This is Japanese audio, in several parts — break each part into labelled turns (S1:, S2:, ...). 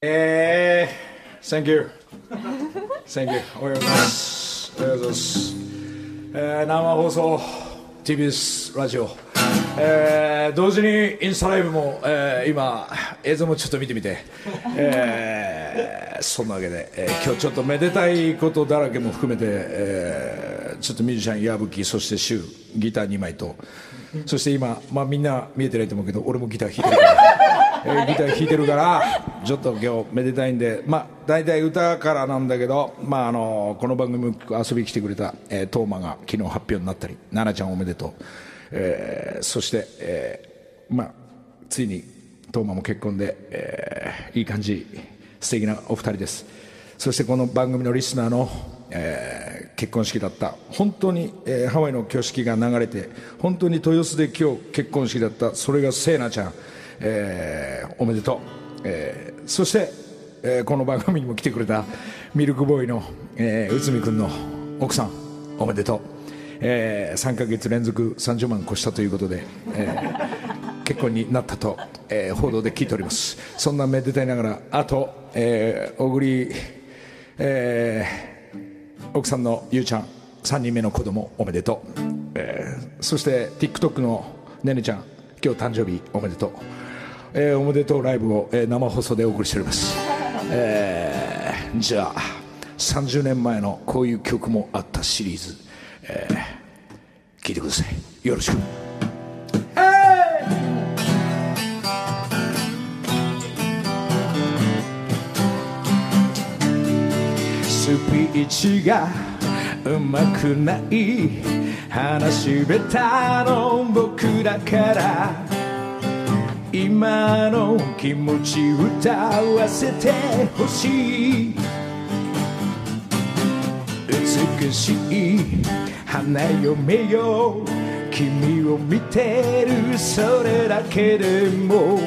S1: えー、Thank you. Thank you. おはようございます。おはようございます、えー、生放送 TBS ラジオ、えー、同時にインスタライブも、えー、今映像もちょっと見てみて、えー、そんなわけで、えー、今日ちょっとめでたいことだらけも含めて、えー、ちょっとミュージシャン矢吹そしてシューギター2枚と。そして今、まあ、みんな見えてないと思うけど俺もギター弾いてるから、えーギター弾いてるからちょっと今日めでたいんで、まあ、大体歌からなんだけど、まあ、あのこの番組遊びに来てくれた、えー、トーマが昨日発表になったり奈々ちゃんおめでとう、えーそして、えーまあ、ついにトーマも結婚で、えーいい感じ素敵なお二人です。そしてこの番組のリスナーの、えー結婚式だった本当に、えーハワイの挙式が流れて本当に豊洲で今日結婚式だったそれがせいなちゃん、えーおめでとう、えーそして、えーこの番組にも来てくれたミルクボーイの、えー内海君の奥さんおめでとう、え3ヶ月連続30万越したということで、えー結婚になったと、えー報道で聞いております。そんなめでたいながらあと、えー小栗、えー奥さんのゆうちゃん3人目の子供おめでとう、えーそして TikTok のねねちゃん今日誕生日おめでとう、えーおめでとうライブを、えー生放送でお送りしております、えーじゃあ30年前のこういう曲もあったシリーズ、えー聞いてください。よろしく。スピーチがうまくない。話下手の僕だから。今の気持ち歌わせてほしい美しい花嫁よ君を見てるそれだけでも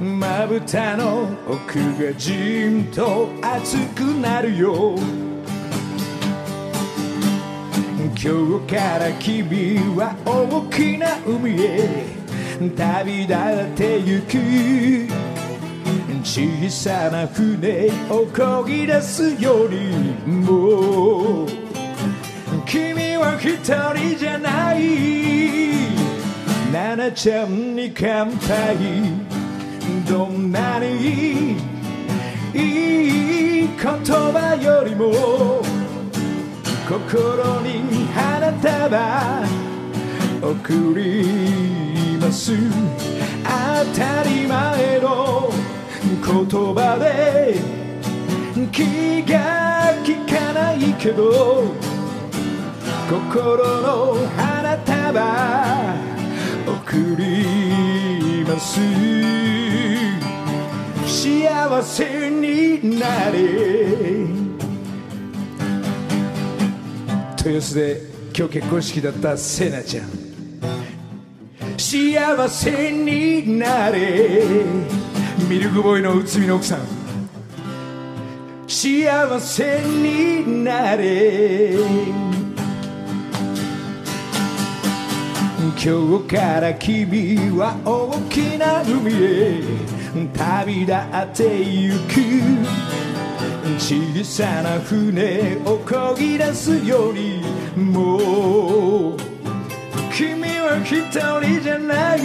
S1: まぶたの奥がじんと熱くなるよ今日から君は大きな海へ旅立ってゆく。小さな船を漕ぎ出すよりも。君は一人じゃない。ナナちゃんに乾杯。どんなにいい言葉よりも心に花束送りす当たり前の言葉で気が利かないけど心の花束送ります。幸せになれ豊洲で今日結婚式だったせなちゃん。幸せになれ。ミルクボーイの内海の奥さん。幸せになれ。今日から君は大きな海へ。旅立ってゆく。小さな船を漕ぎ出すよりも。君は一人じゃない。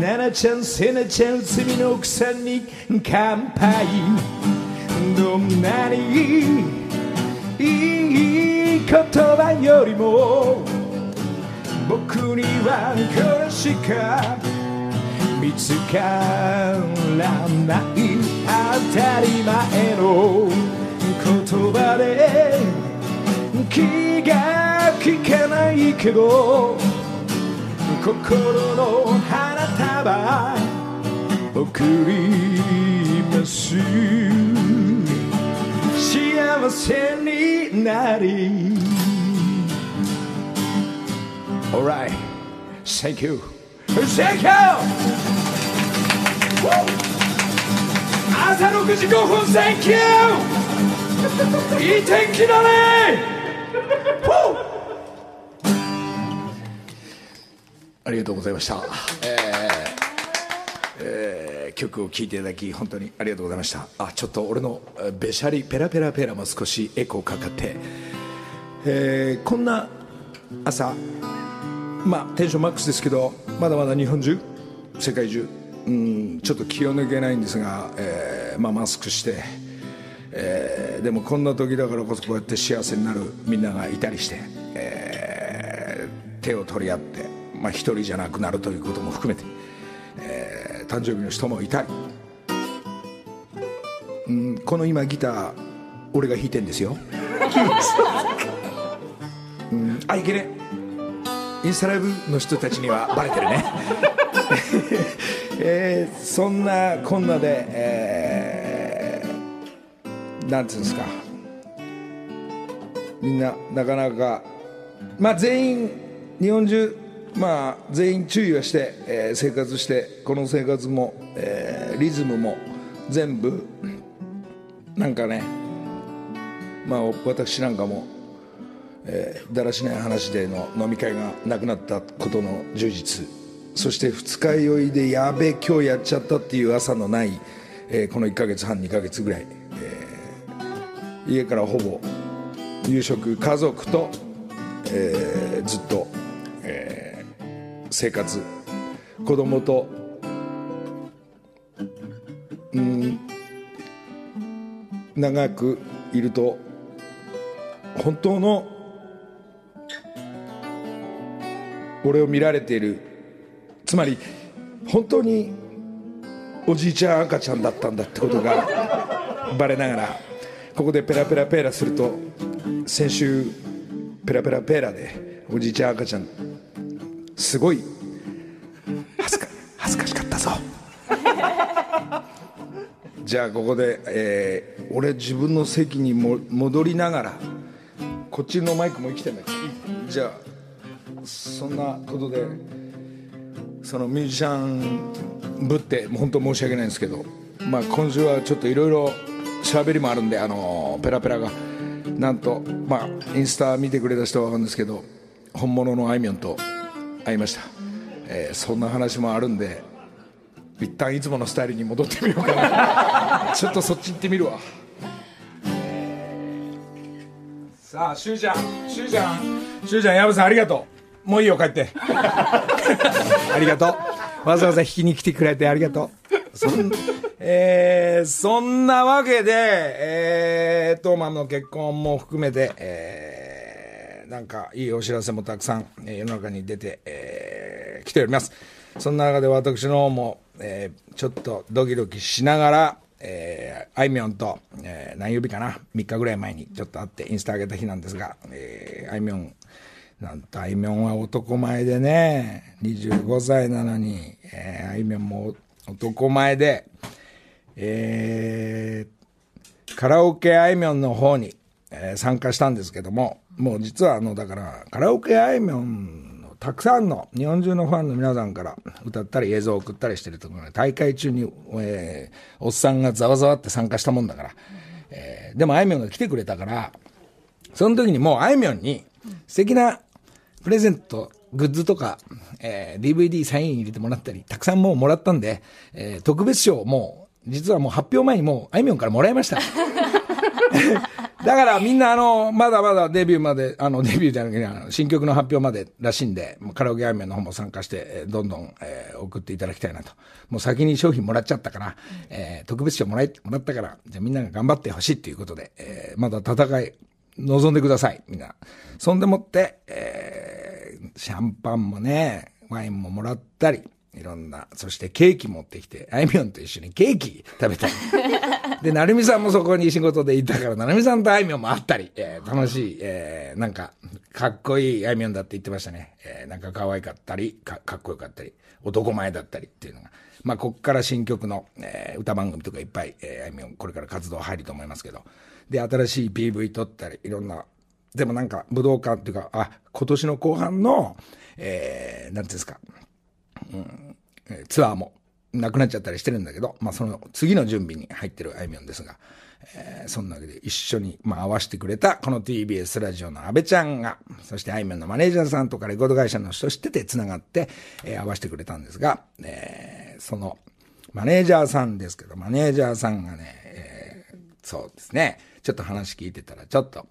S1: 奈々ちゃんせなちゃん罪の奥さんに乾杯。どんなにいい言葉よりも僕にはこれしか見つからない。当たり前の言葉で気が利かないけど心の花束送ります幸せになり Alright Thank you Thank you! 朝6時5分 Thank you! いい天気だねありがとうございました、えーえー曲を聴いていただき本当にありがとうございました。あちょっと俺のべしゃりペラペラペラも少しエコーかかって、えーこんな朝まあテンションマックスですけどまだまだ日本中世界中うんちょっと気を抜けないんですが、えーまあ、マスクして、えーでもこんな時だからこそこうやって幸せになるみんながいたりして、えー手を取り合って、まあ、一人じゃなくなるということも含めて、えー誕生日の人もいたり、うん、この今ギター俺が弾いてんですよ、うん、あいけね。インスタライブの人たちにはバレてるね。えーそんなこんなで、えーなんていうんですか。みんななかなかまあ全員日本中まあ全員注意はして、えー生活してこの生活も、えーリズムも全部なんかねまあ私なんかもえーだらしない話での飲み会がなくなったことの充実。そして二日酔いでやべえ今日やっちゃったっていう朝のない、えーこの1ヶ月半2ヶ月ぐらい、えー家からほぼ夕食。家族と、えーずっと、えー生活。子供と。うん。長くいると。本当の。俺を見られている。つまり本当に。おじいちゃん赤ちゃんだったんだってことが。バレながら。ここでペラペラペラすると。先週ペラペラペラでおじいちゃん赤ちゃんすごい。恥ずか恥ずかしかったぞ。じゃあここで、えー俺自分の席にも戻りながらこっちのマイクも生きてんだっけ？じゃあそんなことでそのミュージシャンぶって本当申し訳ないんですけど、まあ、今週はちょっといろいろ喋りもあるんであのペラペラが。なんと、まあ、インスタ見てくれた人は分かるんですけど本物のあいみょんと会いました、えーそんな話もあるんで一旦いつものスタイルに戻ってみようかな。ちょっとそっち行ってみるわ。さあしゅうちゃんしゅうちゃんしゅうちゃん矢部さんありがとう。もういいよ帰って。ありがとう。わざわざ引きに来てくれてありがとう。そん,、えーそんなわけで、えー、トーマンの結婚も含めて、えーなんかいいお知らせもたくさん、え世の中に出て、えー来ております。そんな中で私の方も、えーちょっとドキドキしながら、えーあいみょんと、えー何曜日かな3日ぐらい前にちょっと会ってインスタ上げた日なんですが、えーあいみょんなんとあいみょんは男前でね25歳なのに、えーあいみょんも男前で、えーカラオケあいみょんの方に、えー参加したんですけどももう実はあのだからカラオケあいみょんのたくさんの日本中のファンの皆さんから歌ったり映像を送ったりしてるところで大会中に、えーおっさんがざわざわって参加したもんだから、えーでもあいみょんが来てくれたからその時にもうあいみょんに素敵なプレゼント、グッズとか、えー DVD サイン入れてもらったり、たくさんもうもらったんで、えー特別賞もう、実はもう発表前にもう、あいみょんからもらいました。だからみんなあの、まだまだデビューまで、あの、デビューじゃなくて、新曲の発表までらしいんで、カラオケあいみょんの方も参加して、どんどん、えー送っていただきたいなと。もう先に商品もらっちゃったから、えー特別賞もらい、もらったから、じゃあみんなが頑張ってほしいっていうことで、えーまだ戦い、望んでください、みんな。そんでもって、えーシャンパンもね、ワインももらったり、いろんな、そしてケーキ持ってきて、あいみょんと一緒にケーキ食べたり。で、なるみさんもそこに仕事でいたから、なるみさんとあいみょんも会ったり、えー楽しい、えーなんか、かっこいいあいみょんだって言ってましたね。えーなんか可愛かったりか、かっこよかったり、男前だったりっていうのが。まあ、こっから新曲の、えー歌番組とかいっぱい、えーあいみょん、これから活動入ると思いますけど。で、新しい PV 撮ったり、いろんな、でもなんか武道館っていうか、あ、今年の後半の、えーなんていうんですか、うん。ツアーもなくなっちゃったりしてるんだけど、まあその次の準備に入ってるあいみょんですが、えーそんなわけで一緒に、まあ合わせてくれた、この TBS ラジオの安倍ちゃんが、そしてあいみょんのマネージャーさんとかレコード会社の人知ってて繋がって、えー合わせてくれたんですが、えーその、マネージャーさんですけど、マネージャーさんがね、えー、そうですね、ちょっと話聞いてたら、ちょっと、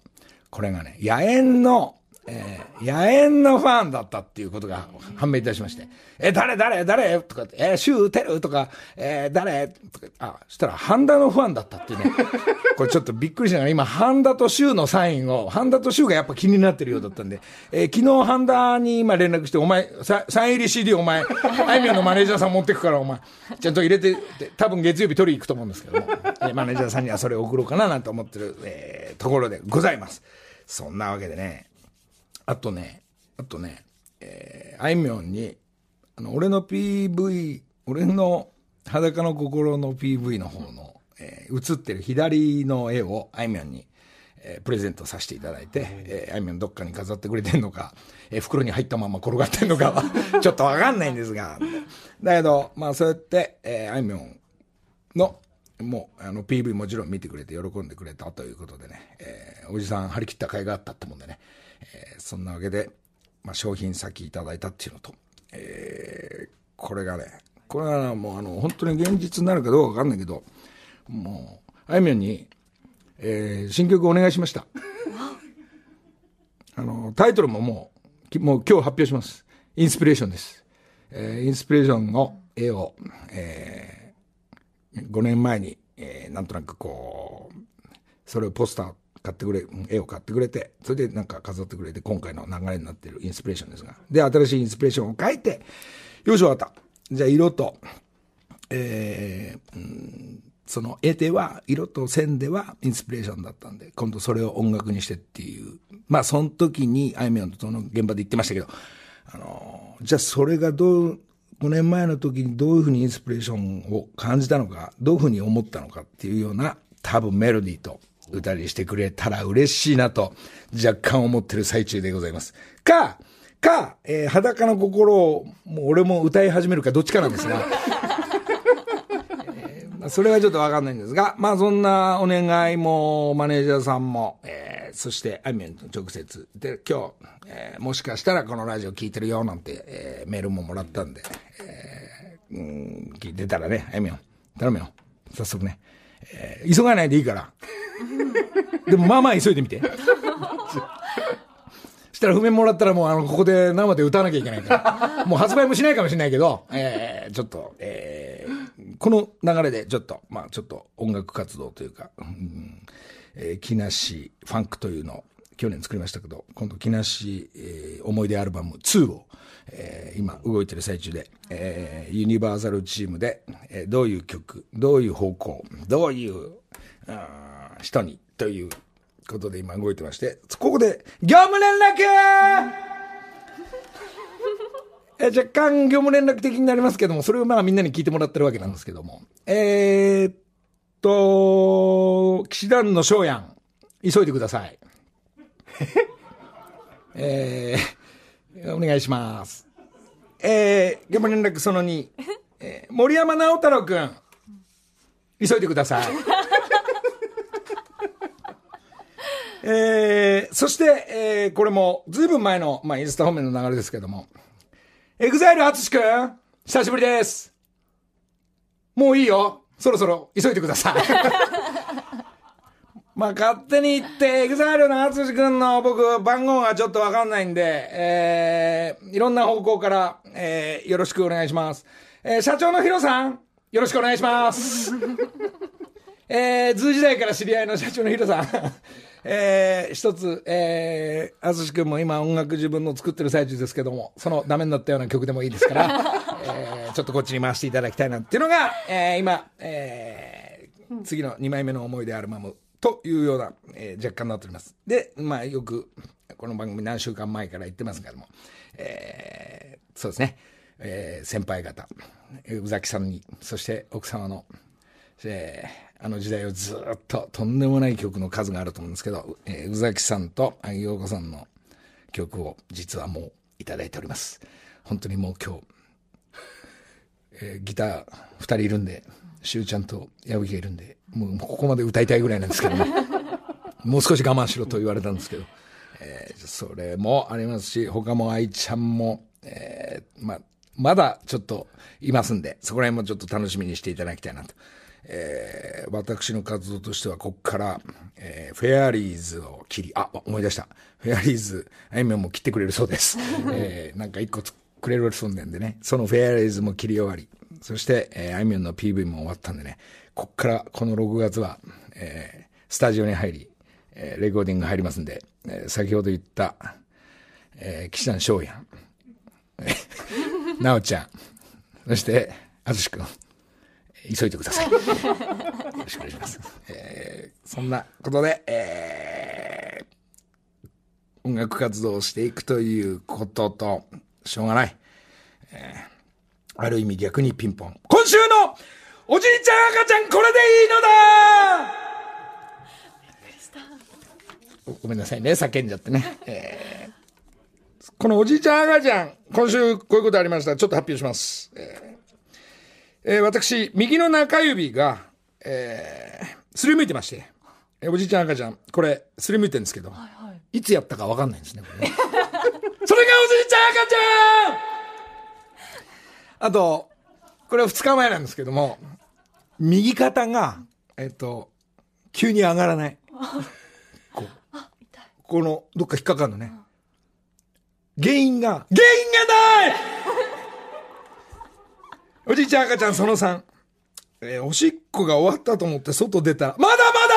S1: これがね、野縁の、えー、野縁のファンだったっていうことが判明いたしまして、え、誰誰誰？とかって、えー、シューテルとか、えー、誰？とか、あ、そしたら、ハンダのファンだったっていうね。これちょっとびっくりしながら、今、ハンダとシューのサインを、ハンダとシューがやっぱ気になってるようだったんで、えー、昨日ハンダに今連絡して、お前、ササイン入り CD お前、あいみょんのマネージャーさん持ってくから、お前、ちゃんと入れて、多分月曜日取り行くと思うんですけども、えー、マネージャーさんにはそれを送ろうかななんて思ってる、えー、ところでございます。そんなわけでね、あとね、あとね、えー、あいみょんに、あの、俺の PV、俺の裸の心の PV の方の、えー、映ってる左の絵をあいみょんに、えー、プレゼントさせていただいて、えー、あいみょんどっかに飾ってくれてんのか、えー、袋に入ったまま転がってんのかは ちょっとわかんないんですが、だけど、まあそうやって、えー、あいみょんの、もう、あの、PV もちろん見てくれて喜んでくれたということでね、えー、おじさん張り切った甲斐があったってもんでね、えー、そんなわけで、まあ、商品先いただいたっていうのと、えー、これがね、これはもうあの、本当に現実になるかどうかわかんないけど、もう、あいみょんに、えー、新曲お願いしました。あの、タイトルももう、もう今日発表します。インスピレーションです。えー、インスピレーションの絵を、えー、5年前に、えー、なんとなくこう、それをポスター買ってくれ、絵を買ってくれて、それでなんか飾ってくれて、今回の流れになってるインスピレーションですが。で、新しいインスピレーションを書いて、よし、終わった。じゃあ、色と、えー、その絵では、色と線ではインスピレーションだったんで、今度それを音楽にしてっていう。まあ、その時に、あいみょんとその現場で言ってましたけど、あのじゃあそれがどう、5年前の時にどういうふうにインスピレーションを感じたのか、どういうふうに思ったのかっていうような、多分メロディーと、歌にしてくれたら嬉しいなと、若干思ってる最中でございます。か、か、えー、裸の心を、もう俺も歌い始めるかどっちかなんですが、えー、それはちょっとわかんないんですが、まあそんなお願いも、マネージャーさんも、えー、そしてあいみょんと直接、で、今日、えー、もしかしたらこのラジオ聞いてるよ、なんて、えー、メールももらったんで、えー、うん、聞いてたらね、あいみょん、頼むよ。早速ね。えー、急がないでいいから。でもまあまあ急いでみて。したら譜面もらったらもうあの、ここで生で歌わなきゃいけないから。もう発売もしないかもしれないけど、えー、ちょっと、えー、この流れでちょっと、まあちょっと音楽活動というか、うんえー、木梨ファンクというのを去年作りましたけど、今度木梨、えー、思い出アルバム2を、えー、今動いてる最中で、えー、ユニバーサルチームで、えー、どういう曲、どういう方向、どういう人にということで今動いてまして、ここで業務連絡 え若干業務連絡的になりますけども、それをまあみんなに聞いてもらってるわけなんですけども。えー、っと、氣志團の翔やん、急いでください。えー、お願いします。えー、現場連絡その2、えー、森山直太朗くん、急いでください。えー、そして、えー、これも、ずいぶん前の、まあ、インスタ方面の流れですけども、 EXILE ATSUSHI くん、久しぶりです。もういいよ。そろそろ、急いでください。まあ、勝手に言って、 EXILE の ATSUSHI くんの僕、番号がちょっとわかんないんで、えー、いろんな方向から、えー、よろしくお願いします。えー、社長の HIRO さん、よろしくお願いします。えー、 ZOO 時代から知り合いの社長の HIRO さん。えー、一つ、えー、 ATSUSHI 君も今音楽自分の作ってる最中ですけども、そのダメになったような曲でもいいですから、えー、ちょっとこっちに回していただきたいなっていうのが、えー、今、えー、次の2枚目の思い出アルバムというような、えー、若干になっております。で、まあよく、この番組何週間前から言ってますけども、えー、そうですね、えー、先輩方、宇崎さんに、そして奥様の、えー、あの時代をずっととんでもない曲の数があると思うんですけど、えー、宇崎さんと萩陽子さんの曲を実はもういただいております。本当にもう今日、えー、ギター二人いるんで、しゅうちゃんと矢吹がいるんで、もうここまで歌いたいぐらいなんですけどね。もう少し我慢しろと言われたんですけど、えー、それもありますし、他も愛ちゃんも、えー、まあ、まだちょっといますんで、そこら辺もちょっと楽しみにしていただきたいなと。えー、私の活動としては、ここから、えー、フェアリーズを切り、あ、思い出した。フェアリーズ、あいみょんも切ってくれるそうです。えー、なんか一個くれるそうなんでね、そのフェアリーズも切り終わり、そして、えー、あいみょんの PV も終わったんでね、こっからこの6月は、えー、スタジオに入り、えー、レコーディング入りますんで、えー、先ほど言った、えー、岸田翔やん、なおちゃん、そして、あずしくん、急いでください。よろしくお願いします。えー、そんなことで、えー、音楽活動をしていくということと、しょうがない。えー、ある意味逆にピンポン。今週のおじいちゃん赤ちゃんこれでいいのだごめんなさいね、叫んじゃってね。えー、このおじいちゃん赤ちゃん、今週こういうことありました。ちょっと発表します。えー、えー、私、右の中指が、えー、すりむいてまして、えー、おじいちゃん赤ちゃん、これ、すりむいてるんですけど、はいはい、いつやったかわかんないんですね、これね。それがおじいちゃん赤ちゃんあと、これは2日前なんですけども、右肩が、えっと、急に上がらない。この、どっか引っかかるのね。原因が、原因がない おじいちゃん赤ちゃんその3。えー、おしっこが終わったと思って外出たら、まだまだ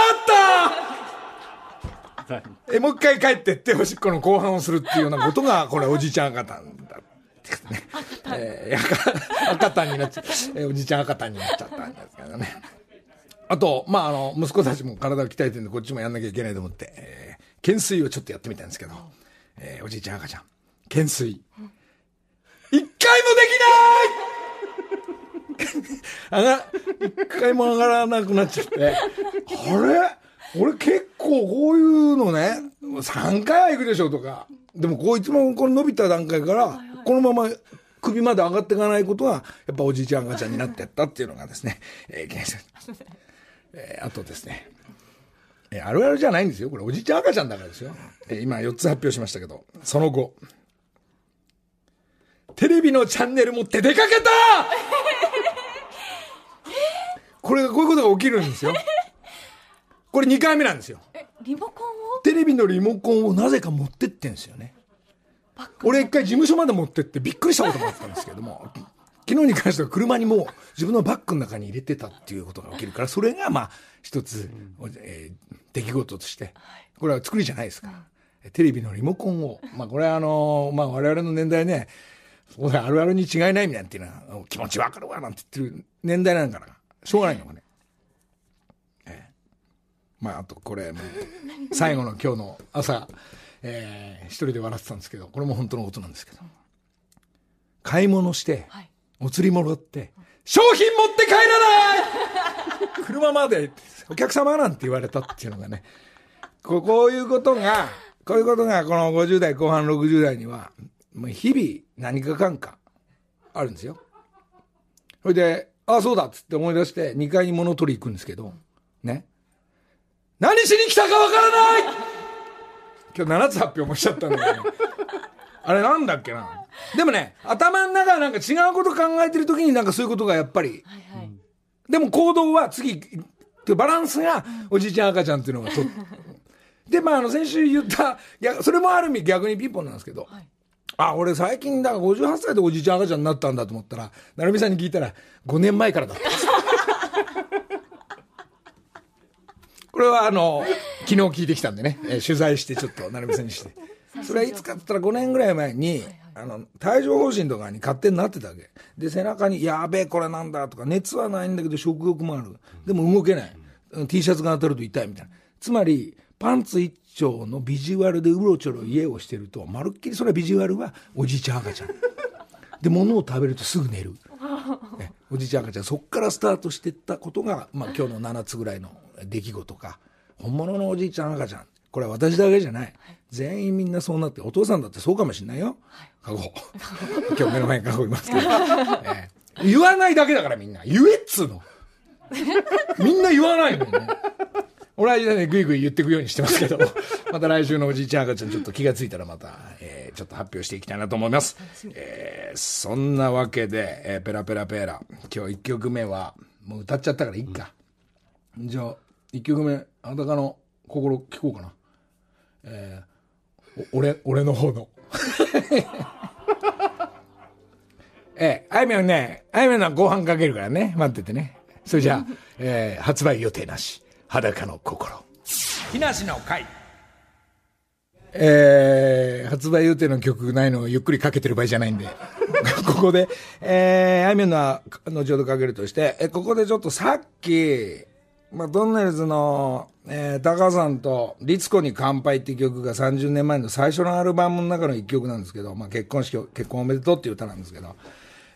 S1: あったえ、もう一回帰ってっておしっこの後半をするっていうようなことが、これおじいちゃん赤たんだ。ね。えー、赤たんになっちゃった。えー、おじいちゃん赤たんになっちゃったんですけどね。あと、まあ、あの、息子たちも体を鍛えてるんで、こっちもやんなきゃいけないと思って、えー懸垂をちょっとやってみたんですけど、えー、おじいちゃん赤ちゃん、懸垂。一回もできない！上が、一回も上がらなくなっちゃって、あれ？俺結構こういうのね、3回は行くでしょとか、でもこいつもこの伸びた段階から、このまま首まで上がっていかないことは、やっぱおじいちゃん赤ちゃんになってやったっていうのがですね、えー、えー、あとですね、えあるあるじゃないんですよ。これおじいちゃん赤ちゃんだからですよ。え今4つ発表しましたけど、その後、テレビのチャンネル持って出かけた これがこういうことが起きるんですよ。これ2回目なんですよ。
S2: リモコンを？
S1: テレビのリモコンをなぜか持ってってんですよね。俺一回事務所まで持ってってびっくりしたこともあったんですけども、昨日に関しては車にもう自分のバッグの中に入れてたっていうことが起きるから、それがまあ一つ、えー、出来事として、これは作りじゃないですか。テレビのリモコンを、まあこれはあの、まあ我々の年代ね、そうあるあるに違いないみたいなっていうのは、気持ちわかるわなんて言ってる年代なんから、しょうがないのがね。えー、まああとこれ、最後の今日の朝、えー、一人で笑ってたんですけど、これも本当のことなんですけど、買い物して、はい。お釣りもらって、商品持って帰らない！車まで、お客様なんて言われたっていうのがね、ここういうことが、こういうことがこの50代後半60代には、もう日々何かかんかあるんですよ。それで、ああ、そうだっつって思い出して2階に物取り行くんですけど、ね。何しに来たかわからない今日7つ発表もしちゃったんだけど、ね、あれなんだっけな？でもね、頭の中なんか違うこと考えてる時になんかそういうことがやっぱり。はいはい、でも行動は次、バランスがおじいちゃん赤ちゃんっていうのがと。で、まあ、あの、先週言った、それもある意味逆にピンポンなんですけど、はい、あ、俺最近だから58歳でおじいちゃん赤ちゃんになったんだと思ったら、成美さんに聞いたら、5年前からだった。これはあの、昨日聞いてきたんでね、えー、取材してちょっと成美さんにして。それはいつかって言ったら5年ぐらい前に、あの、帯状疱疹とかに勝手になってたわけ。で、背中に、やべえ、これなんだとか、熱はないんだけど食欲もある。でも動けない。T シャツが当たると痛いみたいな。つまり、パンツ一丁のビジュアルでうろちょろ家をしてると、まるっきりそれはビジュアルはおじいちゃん赤ちゃん。で、物を食べるとすぐ寝る。ね、おじいちゃん赤ちゃん、そっからスタートしていったことが、まあ今日の7つぐらいの出来事か、本物のおじいちゃん赤ちゃん。これは私だけじゃない。全員みんなそうなって、お父さんだってそうかもしれないよ。カゴ。今日目の前にカゴいますけど、えー、言わないだけだからみんな。言えっつうの。みんな言わないもんね。俺はね、ぐいぐい言っていくようにしてますけど、また来週のおじいちゃん赤ちゃんちょっと気がついたらまた、えー、ちょっと発表していきたいなと思います。えー、そんなわけで、えー、ペラペラペラ。今日1曲目は、もう歌っちゃったからいいか。うん、じゃあ、1曲目、裸の心聞こうかな。えー、俺、俺の方の。えー、あいみょんね、あいみょんはご飯かけるからね、待っててね。それじゃあ、えー、発売予定なし。裸の心。木梨の会。えー、発売予定の曲ないのをゆっくりかけてる場合じゃないんで、ここで、えー、あいみょんのは後ほどかけるとして、え、ここでちょっとさっき、まあ、ドンネルズの、えー、高さんと、律子に乾杯っていう曲が30年前の最初のアルバムの中の一曲なんですけど、まあ、結婚式、結婚おめでとうっていう歌なんですけど、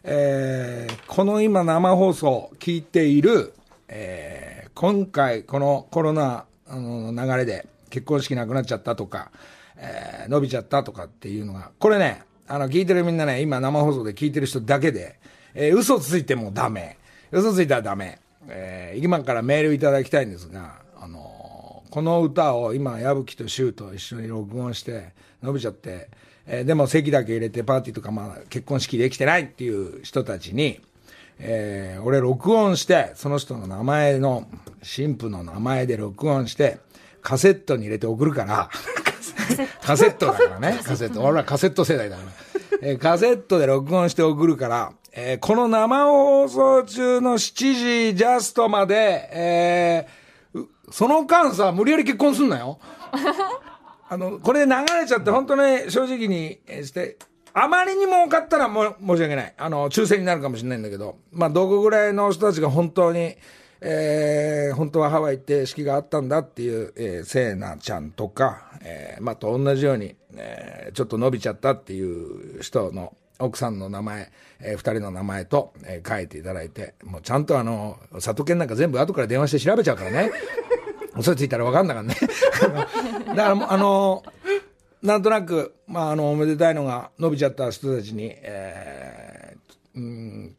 S1: えー、この今生放送聞いている、えー、今回、このコロナの流れで結婚式なくなっちゃったとか、えー、伸びちゃったとかっていうのが、これね、あの、聞いてるみんなね、今生放送で聞いてる人だけで、えー、嘘ついてもダメ。嘘ついたらダメ。えー、今からメールいただきたいんですが、あのー、この歌を今、矢吹と柊と一緒に録音して、伸びちゃって、えー、でも席だけ入れてパーティーとか、まあ、結婚式できてないっていう人たちに、えー、俺録音して、その人の名前の、神父の名前で録音して、カセットに入れて送るから、カセットだからね、カセット。俺はカセット世代だから。えー、カセットで録音して送るから、えー、この生放送中の7時ジャストまで、えー、その間さ、無理やり結婚すんなよ。あの、これで流れちゃって、本当ね、正直にして、あまりにも多かったらも申し訳ない。あの、抽選になるかもしれないんだけど、まあ、どこぐらいの人たちが本当に、えー、本当はハワイって式があったんだっていう、えー、セーナちゃんとか、えー、まあ、と同じように、えー、ちょっと伸びちゃったっていう人の奥さんの名前、えー、二人の名前と、えー、書いていただいて、もうちゃんとあの、里犬なんか全部後から電話して調べちゃうからね。嘘ついたら分かんなかんね。だからもう、あのなんとなく、まあ、あの、おめでたいのが伸びちゃった人たちに、えー、うん、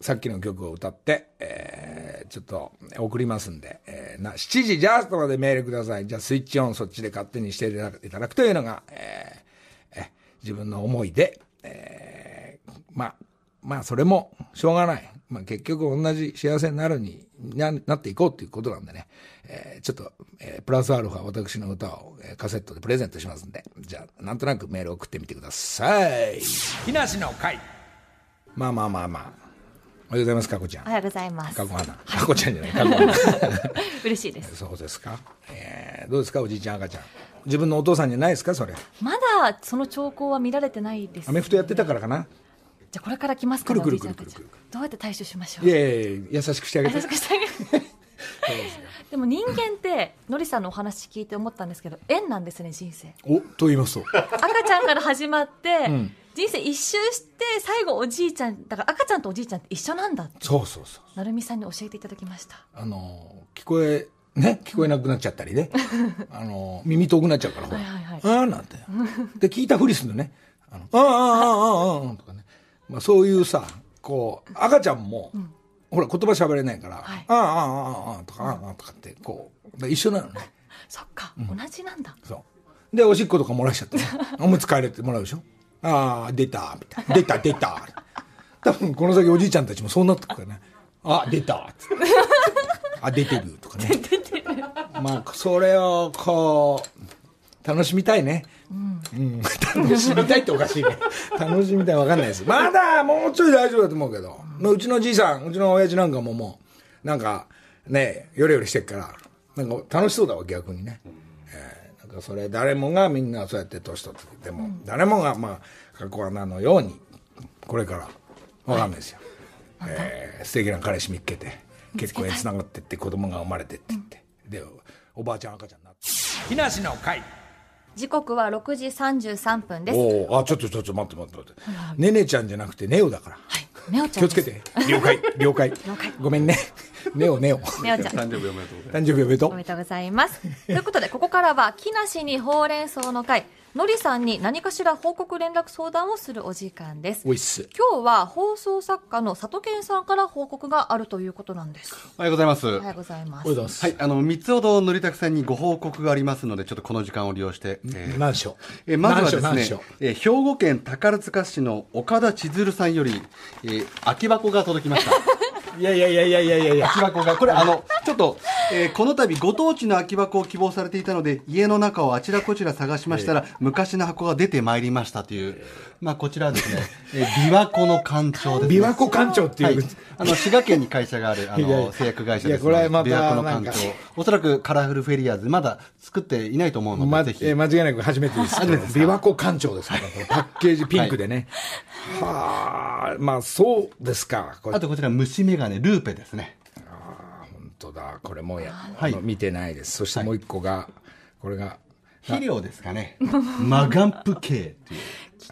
S1: さっきの曲を歌って、えー、ちょっと送りますんで、えー、な7時ジャストまでメールください。じゃあスイッチオンそっちで勝手にしていただくというのが、えー、え自分の思いで、えー、まあ、まあそれもしょうがない。まあ結局同じ幸せになるにななっていこうっていうことなんでね、えー、ちょっと、えー、プラスアルファ私の歌を、えー、カセットでプレゼントしますんで、じゃあなんとなくメール送ってみてください。木梨の会。まあまあまあまあ。おはようございます、かこちゃん。
S2: おはようございます。
S1: かこ花。かこちゃんじゃない、かこ花。
S2: 嬉しいです。
S1: そうですか。えー、どうですか、おじいちゃん、赤ちゃん。自分のお父さんじゃないですか、それ。
S2: まだその兆候は見られてないです、
S1: アメフトやってたからかな。
S2: じゃこれから来ますか
S1: ら、くるくるくるくる。
S2: どうやって対処しましょう？
S1: いやいや優しくしてあげて。
S2: 優しくしてあげて。でも人間ってのりさんのお話聞いて思ったんですけど縁なんですね人生。
S1: おと言いますと。
S2: 赤ちゃんから始まって、うん。人生一周して最後おじいちゃんだから赤ちゃんとおじいちゃんって一緒なんだって。
S1: そうそうそう
S2: 成美さんに教えていただきました。
S1: あの聞こえね聞こえなくなっちゃったりね。あの耳遠くなっちゃうからはいはい、はい、ああなんて。で聞いたふりするのね。あのああああああとかね、まあ、そういうさこう赤ちゃんも、うん、ほら言葉喋れないから、はい、ああああああとか、ああとかってこう一緒なのね
S2: そっか、うん、同じなんだ
S1: そうでおしっことか漏らしちゃって、ね、おむつ替えれてもらうでしょああ、出た、みたいな。出た、出た。多分この先おじいちゃんたちもそうなってくからね。あ、出た。あ、出てるとかね。出てる。まあ、それをこう、楽しみたいね。うん、うん、楽しみたいっておかしいね。楽しみたいわかんないです。まだもうちょい大丈夫だと思うけど。ううちのじいさん、うちの親父なんかももう、なんか、ね、よれよれしてっから、なんか楽しそうだわ、逆にね。それ誰もがみんなそうやって年取ってでも、誰もがまあ過去穴のようにこれから分かんないですよ、はい、えー、素敵な彼氏見っけて結婚へつながってって子供が生まれてって言って、うん、でおばあちゃん赤ちゃんになって。木梨の会
S2: 時刻は6時33分です。
S1: おあちょっとちょっと待って待って待って、ねねちゃんじゃなくてネオだから。
S2: はいネオちゃん
S1: 気をつけて。了解。了解。了解。ごめんねネオネオ。
S2: ネオちゃん。
S3: 誕生日おめでとうございます。
S1: 誕生日おめでとう。
S2: おめでとうございます。ということで、ここからは、木梨にほうれん草の会、のりさんに何かしら報告連絡相談をするお時間です。
S1: おいっす。
S2: 今日は放送作家の里健さんから報告があるということなんです。
S3: おはようございます。
S2: おはようございます
S1: おはようござい。ます。
S3: はい、あの、三つほどのりたくさんにご報告がありますので、ちょっとこの時間を利用して、えー
S1: 何章？
S3: えーまずはですねえー兵庫県宝塚市の岡田千鶴さんより、えー空き箱が届きました。
S1: いやいやいやいやいやいやいや。
S3: 空き箱が、これあの、ちょっと、えーこの度ご当地の空き箱を希望されていたので、家の中をあちらこちら探しましたら、昔の箱が出てまいりましたという、まあこちらはですね、えー琵琶湖の館長です、ね。
S1: 琵琶湖館長っていう。
S3: はい、あの滋賀県に会社があるあの製薬会社ですので
S1: いやこれまた
S3: 琵琶湖の館長おそらくカラフルフェリアーズまだ作っていないと思うので、
S1: ま
S3: ぜひ、
S1: えー間違いなく初めてです。
S3: 初めてです
S1: 琵琶湖館長ですから、パッケージピンクでね。はあ、まあそうですか。これ。
S3: あとこちら虫眼鏡ルーペですね。
S1: 本当だ、これもうや、
S3: はい。
S1: 見てないです。そしてもう一個が、これが、
S3: 肥料ですかね。マガンプ系っていう。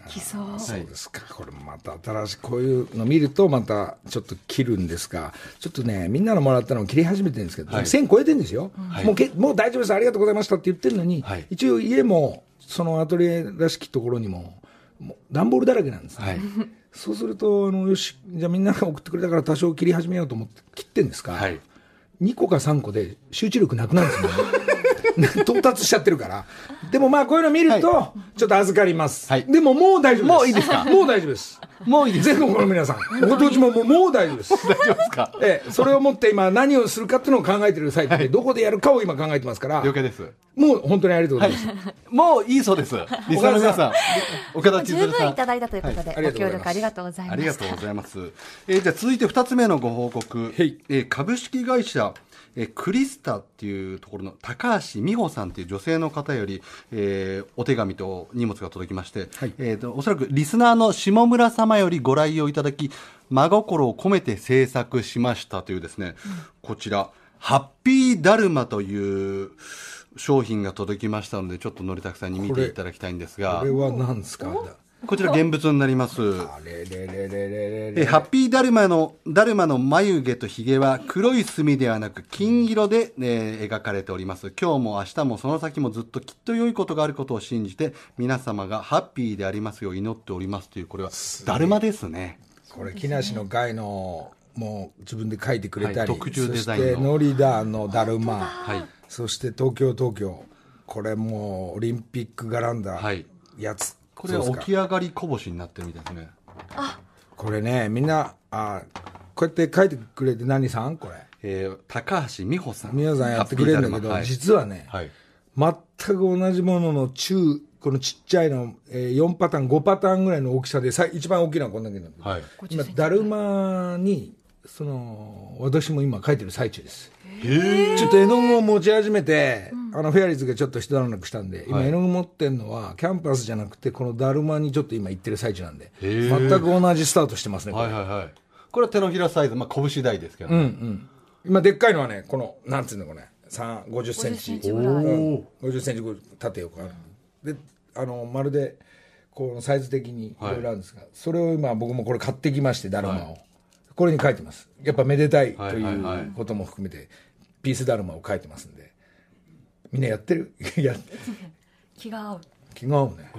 S2: 聞きそう。
S1: そうですか。これもまた新しい、こういうの見るとまたちょっと切るんですが、ちょっとね、みんなのもらったのを切り始めてるんですけど、
S3: はい。
S1: 1000超えてるんですよ、
S3: い。
S1: もうけ。もう大丈夫です、ありがとうございましたって言ってるのに、
S3: はい。
S1: 一応家も、そのアトリエらしきところにも、もう段ボールだらけなんですね。
S3: はい
S1: そうすると、あの、よし、じゃあみんなが送ってくれたから多少切り始めようと思って切ってんですか、
S3: はい
S1: 2個か3個で集中力なくなるんですよね。到達しちゃってるから。でもまあこういうの見ると、ちょっと預かります。
S3: はい
S1: でももう大丈夫です。
S3: もういいですか？
S1: もう大丈夫です。
S3: もういいです
S1: 全国の皆さん、ご当地ももうもう大丈夫です。
S3: 大丈夫ですか？
S1: ええ、それをもって今何をするかっていうのを考えてる最中で、どこでやるかを今考えてますから、
S3: 了解です
S1: もう本当にありがとうございます。
S3: もういいそうですリスナーの皆さん岡田千
S2: 十
S3: 鶴さん
S2: 分いただいたということで、ご
S1: がとうございます
S2: 協力ありがとうございま
S3: ありが。とうございます。えーじゃあ続いて2つ目のご報告。えー株式会社、えークリスタっていうところの高橋美穂さんっていう女性の方より、えーお手紙と荷物が届きまして、
S1: はい。
S3: えーとおそらくリスナーの下村様よりご来用いただき、真心を込めて制作しましたというですね、こちら、ハッピーダルマという商品が届きましたので、ちょっとのりたくさんに見ていただきたいんですが。
S1: これ、は何ですか？
S3: こちら現物になります。
S1: あれれれれれれ
S3: えハッピーダルマの、ダルマの眉毛と髭は黒い墨ではなく金色で、えー描かれております。今日も明日もその先もずっときっと良いことがあることを信じて、皆様がハッピーでありますよう祈っておりますという、これは、ダルマですね。
S1: これ木梨の会のもう自分で書いてくれたり、
S3: はい特注デザインの
S1: そしてノリダーのだるま、
S3: はい。
S1: そして東京東京これもうオリンピックがらんだ
S3: はい
S1: やつ、
S3: これは起き上がりこぼしになってるみたいですね。
S1: これねみんなあこうやって書いてくれて何さん？これ
S3: えー高橋美穂さん。
S1: 皆さんやってくれるんだけど、
S3: はい
S1: 実はね、
S3: はい。
S1: 全く同じものの中このちっちゃいの、えー4パターン5パターンぐらいの大きさでさ一番大きいのはこんだけなんだけど、
S3: はい。
S1: 今だるまにその私も今書いてる最中です。ちょっと絵の具を持ち始めて、あのフェアリーズがちょっと一段落したんで、今
S3: はい。
S1: 絵の具持ってるのはキャンパスじゃなくてこのだるまにちょっと今行ってる最中なんで全く同じスタートしてますねこれ、
S3: はいはいはい。これは手のひらサイズ、まあ拳大ですけど、ね。
S1: 今でっかいのはねこのなんつうのこれ3 50セン
S2: 50セン
S1: チ
S2: チぐらい。
S1: うん。50センチぐらい縦横ある、であのまるでこのサイズ的にいろいろあるんですが、それを今僕もこれ買ってきましてだるまを、これに書いてます。やっぱめでたいと
S3: はい
S1: うことも含めてピースだるまを書いてますんで。みんなやってる？や
S2: 気が合う。
S1: 気が合うね。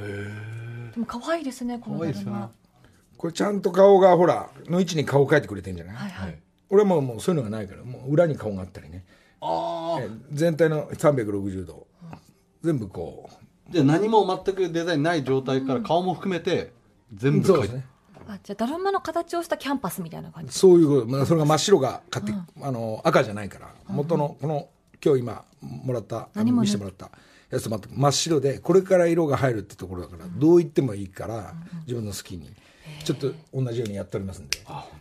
S2: でも可愛いですね、このだるま。
S1: これちゃんと顔がほらの位置に顔描いてくれてんじゃない、
S2: はいはい。
S1: 俺はもうもうそういうのがないからもう裏に顔があったりね。
S3: あ
S1: 全体の360度。全部こ
S3: じゃあ何も全くデザインない状態から顔も含めて全部描いて、
S1: うそうですね
S2: あ、じゃあ、だるまの形をしたキャンパスみたいな感じ？
S1: そういうこと、まあ、それが真っ白が買って、あの赤じゃないから元のこの今日今もらったあの
S2: 何もね
S1: 見せてもらったやつ真っ白でこれから色が入るってところだから、どう言ってもいいから、自分の好きにちょっと同じようにやっておりますんで。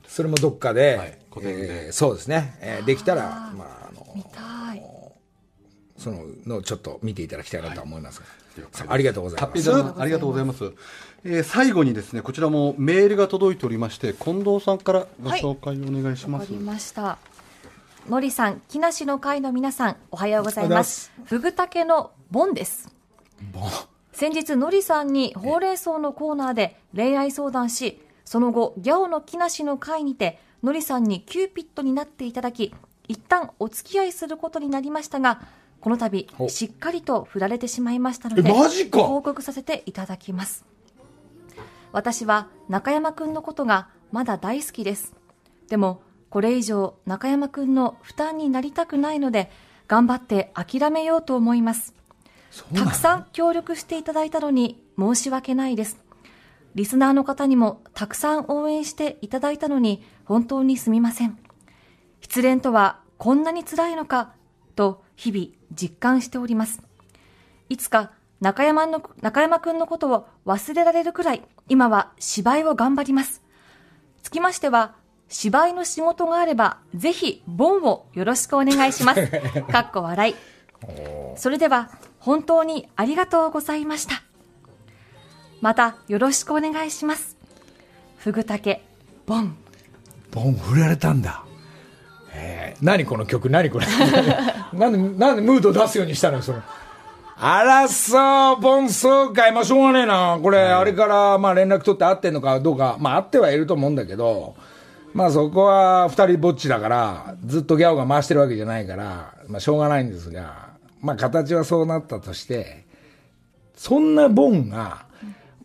S1: それもどっかで、
S3: はい個展で。
S1: えーそうですね、えーできたらまああの
S2: 見たい。
S1: そののをちょっと見ていただきたいなとは思いますが、さあありがとうござい
S3: ハッピー
S1: ます
S3: ダルマありがとうございます。えー最後にですね、こちらもメールが届いておりまして、近藤さんからご紹介お願いします。
S2: わかりました。のりさん、木梨の会の皆さん、おはようございます。ふぐたけのボンです。先日、のりさんにほうれん草のコーナーで恋愛相談し、その後、 GYAO の木梨の会にて、のりさんにキューピッドになっていただき、一旦お付き合いすることになりましたが、この度、
S1: お
S2: しっかりと振られてしまいましたので、
S1: えマジか
S2: ご報告させていただきます。私は中山くんのことがまだ大好きです。でも、これ以上中山くんの負担になりたくないので、頑張って諦めようと思います。たくさん協力していただいたのに申し訳ないです。リスナーの方にもたくさん応援していただいたのに本当にすみません。失恋とはこんなに辛いのかと日々実感しております。いつか中山の中山くんのことを忘れられるくらい今は芝居を頑張ります。つきましては芝居の仕事があればぜひボンをよろしくお願いします。かっこ笑い。それでは本当にありがとうございました。またよろしくお願いします。ふぐたけ、ボン。
S1: ボン振られたんだ。えー、何この曲？何これ？なんで、なんでムード出すようにしたのよ、その。あらそう、ボンそうかい。まあ、しょうがねえな。これ、あれから、まあ、連絡取って会ってんのかどうか。まあ、会ってはいると思うんだけど、まあ、そこは二人ぼっちだから、ずっとギャオが回してるわけじゃないから、まあ、しょうがないんですが、まあ、形はそうなったとして、そんなボンが、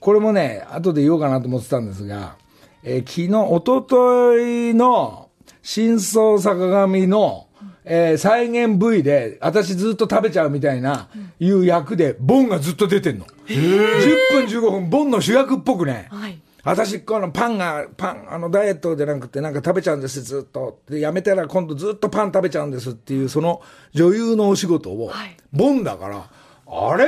S1: これもね、後で言おうかなと思ってたんですが、えー昨日、一昨日の、真相坂上の、えー再現部位で、私ずっと食べちゃうみたいな、いう役で、ボンがずっと出てんの。10分15分、ボンの主役っぽくね。
S2: はい
S1: 私、このパンが、パン、あの、ダイエットじゃなくて、なんか食べちゃうんです、ずっと。で、やめたら今度ずっとパン食べちゃうんですっていう、その女優のお仕事を、
S2: はい
S1: ボンだから、あれ？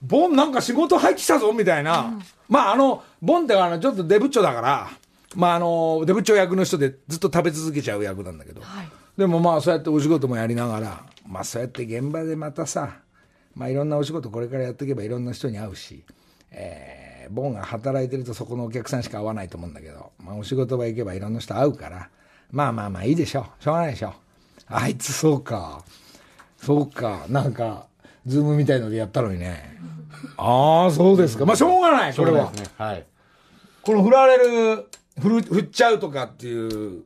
S1: ボンなんか仕事入ってきたぞみたいな。まあ、あの、ボンってあの、ちょっとデブッチョだから、まあ、あの、デブッチョ役の人でずっと食べ続けちゃう役なんだけど。
S2: はい
S1: でもまあ、そうやってお仕事もやりながら、まあ、そうやって現場でまたさ、まあ、いろんなお仕事これからやっていけばいろんな人に会うし、えーボンが働いてるとそこのお客さんしか会わないと思うんだけど、まあ、お仕事場行けばいろんな人会うから、まあまあまあいいでしょう。しょうがないでしょ。あいつそうか。そうか。なんか、ズームみたいのでやったのにね。ああ、そうですか。まあしょうがない、これは。
S3: ねはい。
S1: この振られる、振る、振っちゃうとかっていう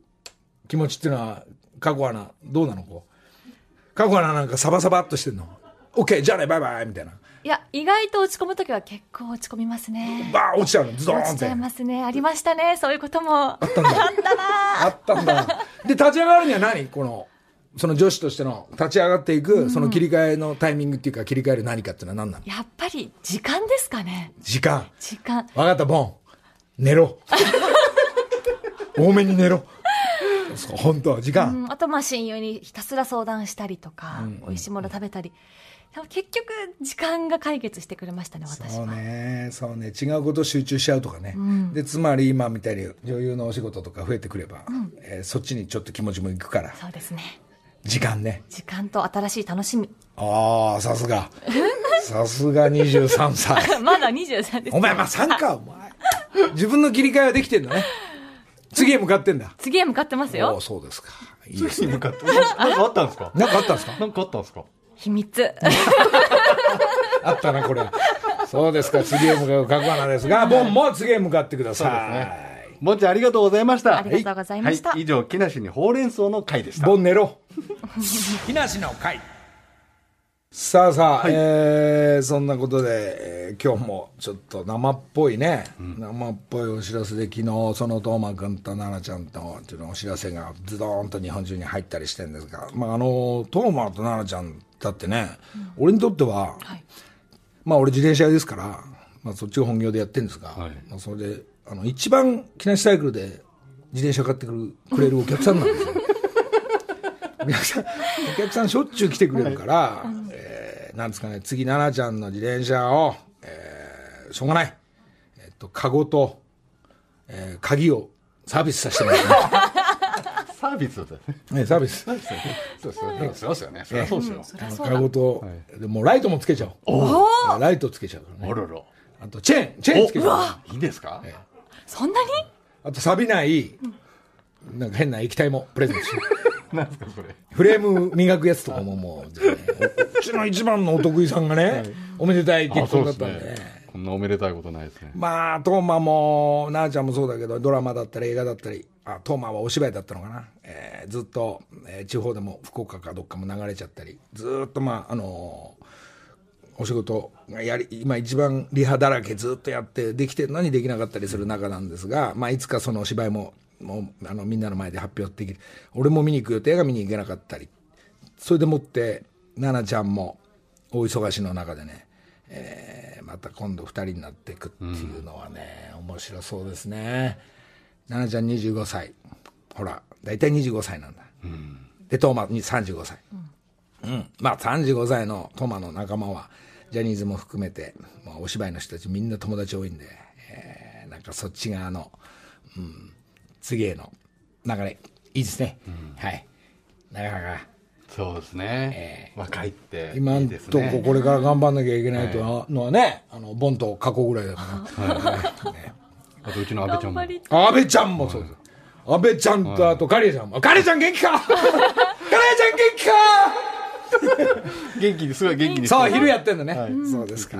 S1: 気持ちっていうのは、過去アナ、どうなのこう？過去アナなんかサバサバっとしてんの。オッケー、じゃあね、バイバイみたいな。
S2: いや、意外と落ち込むときは結構落ち込みますね。
S1: バーン落ちちゃうの、ズドーンって。
S2: 落ちちゃいますね。ありましたね。そういうことも。あった
S1: んだあったんだ。で、立ち上がるには何？この、その女子としての立ち上がっていく、その切り替えのタイミングっていうか、切り替える何かっていうのは何なの？
S2: やっぱり時間ですかね。
S1: 時間。
S2: 時間。
S1: わかった、ボン。寝ろ。多めに寝ろ。そう、本当時間。
S2: うん、あとまあ親友にひたすら相談したりとか、美味しいもの食べたり。結局、時間が解決してくれましたね、私
S1: そう
S2: は。
S1: ね、そうね、違うことを集中しちゃうとかね。で、つまり今みたいに女優のお仕事とか増えてくれば、えーそっちにちょっと気持ちもいくから、
S2: そうですね。
S1: 時間ね。
S2: 時間と新しい楽しみ。
S1: ああ、さすが。さすが23歳。
S2: まだ23です。
S1: お前、まあ3か、お前。自分の切り替えはできてんだね。次へ向かってんだ。
S2: 次へ向かってます
S1: お
S2: よ
S1: お。そうですか。いいですね。
S3: 向かって。なんかあったんですか？
S1: なんかあったんですか？
S3: なんかあったんですか？
S2: 秘密。
S1: あったな、これ。そうですか、次へ向かう覚悟なんですが、ボンも次へ向かってください。
S3: そうですねもんちゃんありがとうございました。
S2: ありがとうございました
S3: はい、以上、木梨にほうれん草の会でした。
S1: ボン寝ろ。木梨の会。さあさあ、えーそんなことで、えー今日もちょっと生っぽいね、生っぽいお知らせで、昨日、そのトーマ君と奈々ちゃんとっていうのお知らせがズドーンと日本中に入ったりしてるんですが、まあ、あの、トーマと奈々ちゃんだってね、俺にとっては、
S2: はい。
S1: まあ俺自転車屋ですから、まあそっちを本業でやってるんですが、
S3: はい。
S1: まあそれで、あの、一番木梨サイクルで自転車買ってくるくれるお客さんなんですよ。お客さん、お客さんしょっちゅう来てくれるから、えーなんですかね、次、奈々ちゃんの自転車を、えーしょうがない。えっと、カゴと、えー鍵をサービスさせてもらってます
S3: サービスですよね。
S1: ね。サービス。
S3: そうですよね。そうですよね。そりゃそうですよ。
S1: カゴと、でもうライトもつけちゃおう。ライトつけちゃうからね。
S3: あらら。
S1: あと、チェーン、チェーンつけちゃう。
S3: いいですか？
S2: そんなに？
S1: あと錆びない、なんか変な液体もプレゼントして。
S3: なんですか、それ。
S1: フレーム磨くやつとかももう、ね、うちの一番のお得意さんがね、おめでたいって言ってくださったんで、
S3: こんん、おめでたいことないですね。
S1: まあ、トーマも、なあちゃんもそうだけど、ドラマだったり映画だったり、あ、トーマはお芝居だったのかな。えーずっと、えー地方でも福岡かどっかも流れちゃったり、ずっとまあ、あのーお仕事がやり、今一番リハだらけずっとやって、できてるのにできなかったりする中なんですが、まあ、いつかその芝居も、もう、あの、みんなの前で発表できる。俺も見に行く予定が見に行けなかったり、それでもって、奈々ちゃんも大忙しの中でね、えーまた今度2人になっていくっていうのはね、面白そうですね。奈々ちゃん25歳。ほら、大体25歳なんだ。で、トーマに35歳。うん。まあ35歳のトーマの仲間は、ジャニーズも含めて、まあ、お芝居の人たちみんな友達多いんで、えーなんかそっち側の、うん、次への流れ、いいですね。はい。なかなか。
S3: そうですね。若いってい
S1: 今ん
S3: いです
S1: とこ
S3: ね。
S1: これから頑張んなきゃいけないとはのはね、あの、ボンと過去ぐらいだから。ね
S3: あとうちの安倍ちゃんも。
S2: 頑張り
S1: 安倍ちゃんもそうです。安倍ちゃんとあとカリエちゃんも。カリエちゃん元気か？カリエちゃん元気か？
S3: 元気に、すごい元気に。
S1: そう、昼やってんだね。
S3: はい
S1: そうですか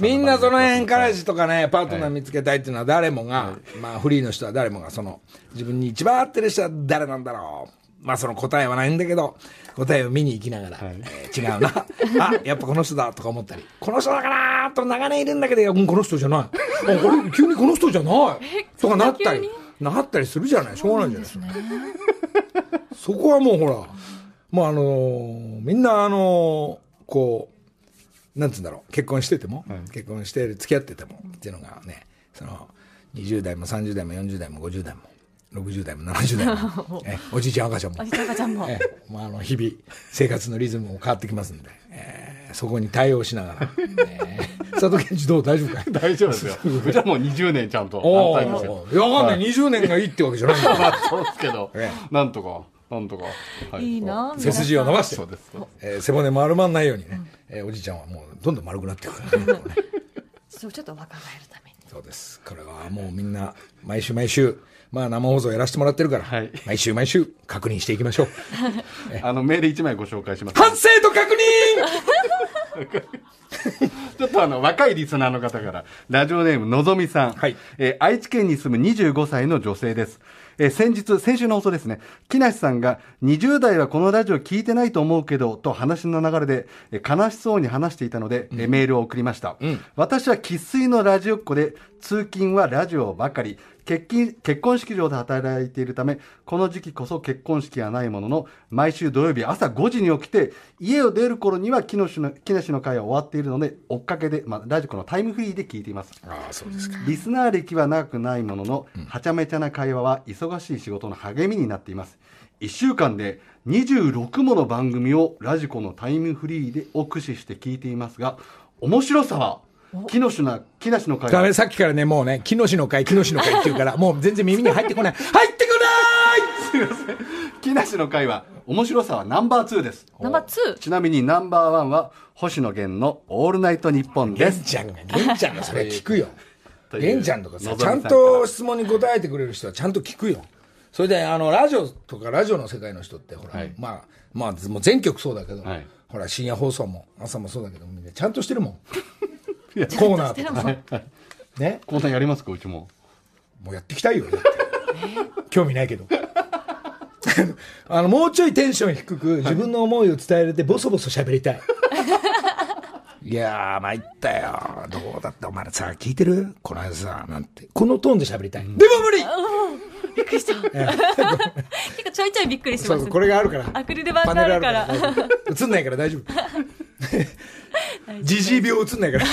S1: みんなその辺、彼
S3: はい
S1: 氏とかね、パートナー見つけたいっていうのは誰もが、まあフリーの人は誰もが、その、自分に一番合ってる人は誰なんだろう。まあその答えはないんだけど、答えを見に行きながら、えー違うな。あ、やっぱこの人だとか思ったり、この人だからと長年いるんだけど、うんこの人じゃない。あこれ急にこの人じゃない。とかなったりなったりするじゃない。しょうがないじゃない。そこはもうほら、もうあのーみんなあのーこう、なんつうんだろう、結婚してても、結婚してる、付き合ってても、っていうのがね、その、20代も30代も40代も50代も、60代も70代も、えおじいちゃん赤ちゃんも。
S2: お、じちゃん赤ちゃんも。
S1: えまあ、あの日々、生活のリズムも変わってきますんで、えーそこに対応しながら、えー佐藤健二どう？大丈夫か？い
S3: 大丈夫ですよ。うちはもう20年ちゃんと
S1: お
S3: 安泰ですよ。
S1: ーいや、わかんない。20年がいいってわけじゃないんだ。よ。
S3: まあそうですけど。
S1: え、
S3: なんとか、なんとか。はい。
S2: いな
S1: 背筋を伸ばして。
S3: そうです。
S1: えー背骨丸まんないようにね、えーおじいちゃんはもうどんどん丸くなっていくからね。
S2: そうちょっと若返るために。
S1: そうです。これはもうみんな毎週毎週まあ生放送やらせてもらってるから、
S3: はい
S1: 毎週毎週確認していきましょう
S3: あの、メール1枚ご紹介します。
S1: 反省と確認
S3: ちょっとあの、若いリスナーの方から、ラジオネームのぞみさん。
S1: はい
S3: えー愛知県に住む25歳の女性です。えー先日、先週の放送ですね、木梨さんが、20代はこのラジオ聞いてないと思うけど、と話の流れで、えー悲しそうに話していたので、えーメールを送りました。私は生粋のラジオっ子で、通勤はラジオばかり。結婚結婚式場で働いているため、この時期こそ結婚式はないものの、毎週土曜日朝5時に起きて、家を出る頃には木梨の木梨の会は終わっているので、追っかけで、まあ、ラジコのタイムフリーで聞いています。
S1: ああそうですか
S3: リスナー歴は長くないものの、はちゃめちゃな会話は忙しい仕事の励みになっています。1週間で26もの番組をラジコのタイムフリーでを駆使して聞いていますが、面白さは、木梨の木梨の会。話
S1: ダメさっきからねもうね木のしの会木のしの会って言うからもう全然耳に入ってこない。入ってこない！
S3: 木梨の会話、面白さはナンバー2です。
S2: ナンバー2。
S3: ちなみにナンバーワンは星野源のオールナイトニッポンです。
S1: 玄ちゃんが玄ちゃんがそれ聞くよ。
S3: という
S1: 玄ちゃんとかさちゃん
S3: のぞみさんから。
S1: と質問に答えてくれる人はちゃんと聞くよ。それであのラジオとかラジオの世界の人ってほら、
S3: はい。
S1: まあまあもう全局そうだけど、
S3: はい。
S1: ほら深夜放送も朝もそうだけどみんなちゃんとしてるもんコーナーとかね。
S3: コーナーやりますか、うちも。
S1: もうやっていきたいよだって。興味ないけど。あのもうちょいテンション低く自分の思いを伝えれてボソボソ喋りたい。いやー参ったよ。どうだった？お前らさ聞いてる？この間さなんて。このトーンで喋りたい、でも無理！
S2: びっくりした。結構ちょいちょいびっくりします。
S1: そうそう。これがあるから。
S2: アクリル板があるから。
S1: 映んないから大丈夫 じじい病映んないから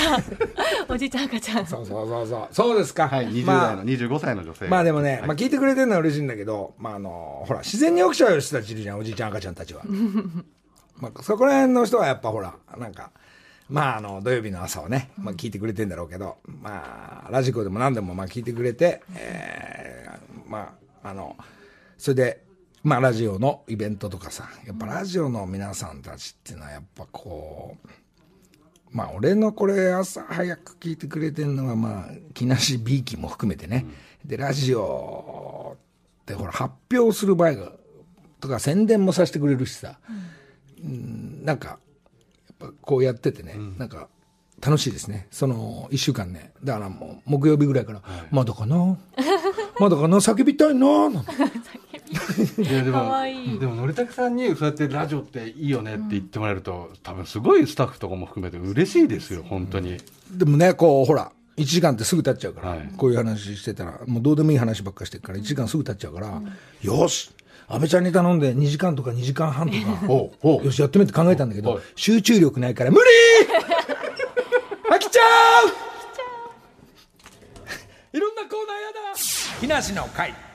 S2: おじいちゃん赤ちゃん。
S1: そうそうそうそうそうですか
S3: はい、20
S1: まあ
S3: 代の、25歳の女性。
S1: まあでもね、
S3: はい
S1: まあ聞いてくれてるのは嬉しいんだけど、まああの、ほら、自然に起きちゃう人たちいるじゃん、おじいちゃん赤ちゃんたちは。まあそこら辺の人はやっぱほら、なんか、まああの、土曜日の朝をね、まあ聞いてくれてんだろうけど、まあ、ラジコでも何でもまあ聞いてくれて、えーまあ、あの、それで、まあラジオのイベントとかさ、やっぱラジオの皆さんたちっていうのはやっぱこう、まあ俺のこれ朝早く聞いてくれてるのはまあ木梨 B 期も含めてね、でラジオってほら発表する場合がとか宣伝もさせてくれるしさ、うんなんかやっぱこうやっててね、なんか楽しいですね。その、一週間ね。だからもう、木曜日ぐらいから、まだかな？まだかな？叫びたいな？なんて
S3: いやでもでものりたけさんにそうやってラジオっていいよねって言ってもらえると、多分すごいスタッフとかも含めて嬉しいですよ本当に、
S1: でもね、こう、ほら、1時間ってすぐ経っちゃうから、
S3: はい。
S1: こういう話してたら、もうどうでもいい話ばっかしてるから、1時間すぐ経っちゃうから、よし、安倍ちゃんに頼んで2時間とか2時間半とか、よし、やってみて考えたんだけど、
S3: はい。
S1: 集中力ないから、無理。飽きちゃう。いろんなコーナーやだ。木梨の会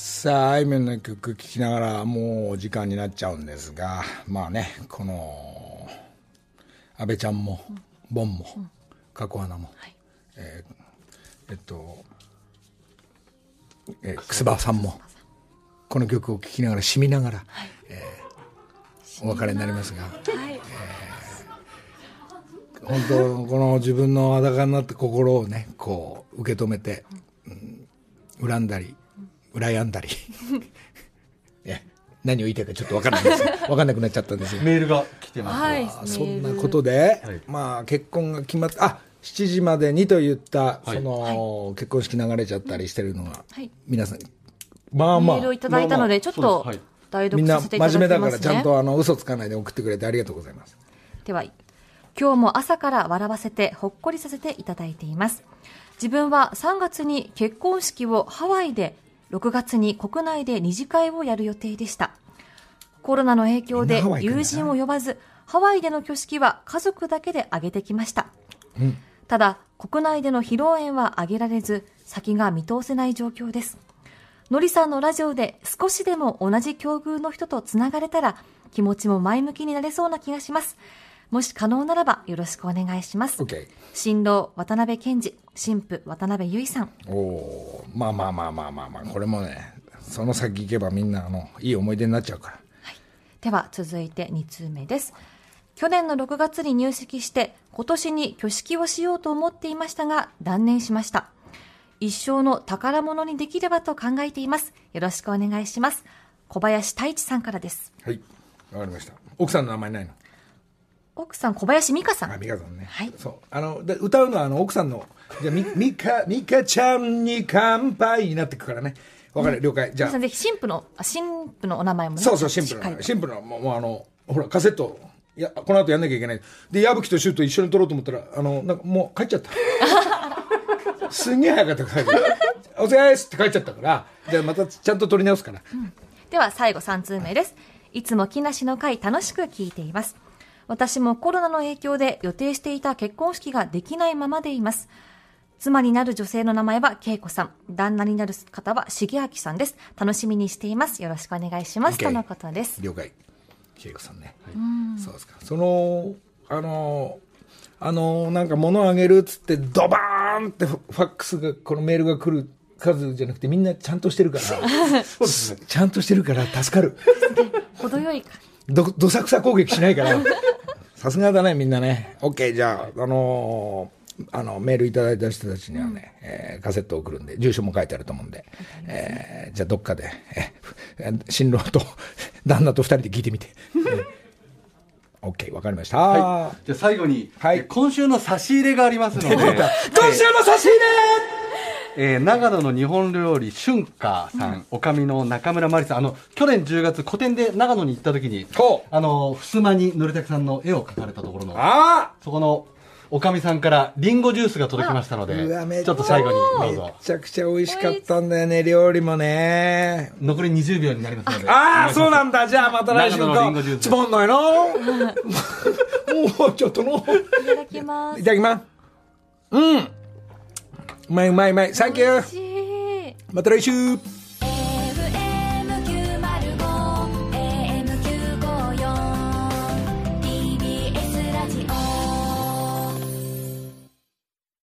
S1: さあ、あいみょんの曲聴きながら、もう時間になっちゃうんですが、まあね、この、安倍ちゃんも、ボンも、加古花も、えーえっと、えー、くすばさんも、この曲を聴きながら、染みながら、えーお別れになりますが、
S2: はい。
S1: 本当この自分の裸になった心をねこう受け止めて、うん恨んだり羨んだり。え何を言いたいかちょっと分からないです。分かんなくなっちゃったんですよ。
S3: メールが来てます、
S2: はい。
S1: あそんなことで、
S3: はい。
S1: まあ結婚が決まってあ7時までにと言った、
S3: はい。
S1: その、結婚式流れちゃったりしてるのが、
S2: はい。
S1: 皆さんまあまあ。
S2: メールをいただいたので、ちょっと代
S1: みんな
S2: 読させていただき
S1: 真面目だ
S2: ますね。
S1: からちゃんとあの嘘つかないで送ってくれてありがとうございます。
S2: では、今日も朝から笑わせてほっこりさせていただいています。自分は3月に結婚式をハワイで、6月に国内で二次会をやる予定でした。コロナの影響で友人を呼ばず、ハワイでの挙式は家族だけで挙げてきました。ただ、国内での披露宴は挙げられず、先が見通せない状況です。のりさんのラジオで少しでも同じ境遇の人とつながれたら気持ちも前向きになれそうな気がします。もし可能ならばよろしくお願いします。
S1: OK
S2: 新郎渡辺健二、新婦渡辺由衣さん。
S1: おおーまあまあまあまあまあまあこれもねその先行けばみんなあのいい思い出になっちゃうから
S2: では続いて2通目です。去年の6月に入籍して今年に挙式をしようと思っていましたが断念しました。一生の宝物にできればと考えています。よろしくお願いします。小林太一さんからです。
S1: はいわかりました奥さんの名前ないの？
S2: 奥さん小林美香さん。
S1: あ美香さんね。
S2: はい。
S1: そう。あので歌うのはあの奥さんのじゃあみ美香美香ちゃんに乾杯になってくからね。わかる、了解。じゃあ。
S2: 皆さんぜひ新婦の、あ新婦のお名前もね。
S1: そうそうシンプル
S2: しっかりと
S1: なシンプルなもうもうあのほらカセット。いやこの後やんなきゃいけない。で矢吹とシュート一緒に撮ろうと思ったらあのなんかもう帰っちゃった。すんげえ早かったから。お疲れですって帰っちゃったから。じゃあまたちゃんと撮り直すから、
S2: では最後3通目です。いつも木梨の会楽しく聞いています。私もコロナの影響で予定していた結婚式ができないままでいます。妻になる女性の名前は恵子さん。旦那になる方は重明さんです。楽しみにしています。よろしくお願いします。とのことです。
S1: 了解恵子さんね、そうですかそのあのあのなんか物あげるっつってドバーンってフファックスがこのメールが来る数じゃなくてみんなちゃんとしてるから ちゃんとしてるから助かる
S2: 程よいか。
S1: どどさくさ攻撃しないからさすがだねみんなね。OK じゃああのーあのメールいただいた人たちにはね、えーカセットを送るんで住所も書いてあると思うんで、えーじゃあどっかで、えー 新郎と 旦那と二人で聞いてみて、えー OK わかりました、
S3: はい、じゃあ最後に、
S1: はい。
S3: え今週の差し入れがありますので。
S1: 今週の差し入れ
S3: えー長野の日本料理春華さん、おかみの中村真理さん。あの去年10月個展で長野に行った時にあの襖にのりたけさんの絵を描かれたところの
S1: あ
S3: そこのおかみさんからリンゴジュースが届きましたので
S1: うわめっち
S3: ょっと最後にどう
S1: め
S3: ぞ
S1: ちゃくちゃ美味しかったんだよね料理もね。
S3: 残り20秒になりますので
S1: ああそうなんだ。じゃあまた来週
S3: 長野のリンゴジュース。
S1: つまんないなもうちょっとの。
S2: いただきます。
S1: い。ただきます。うん。うまいうまいうまい。サンキュー。また来週。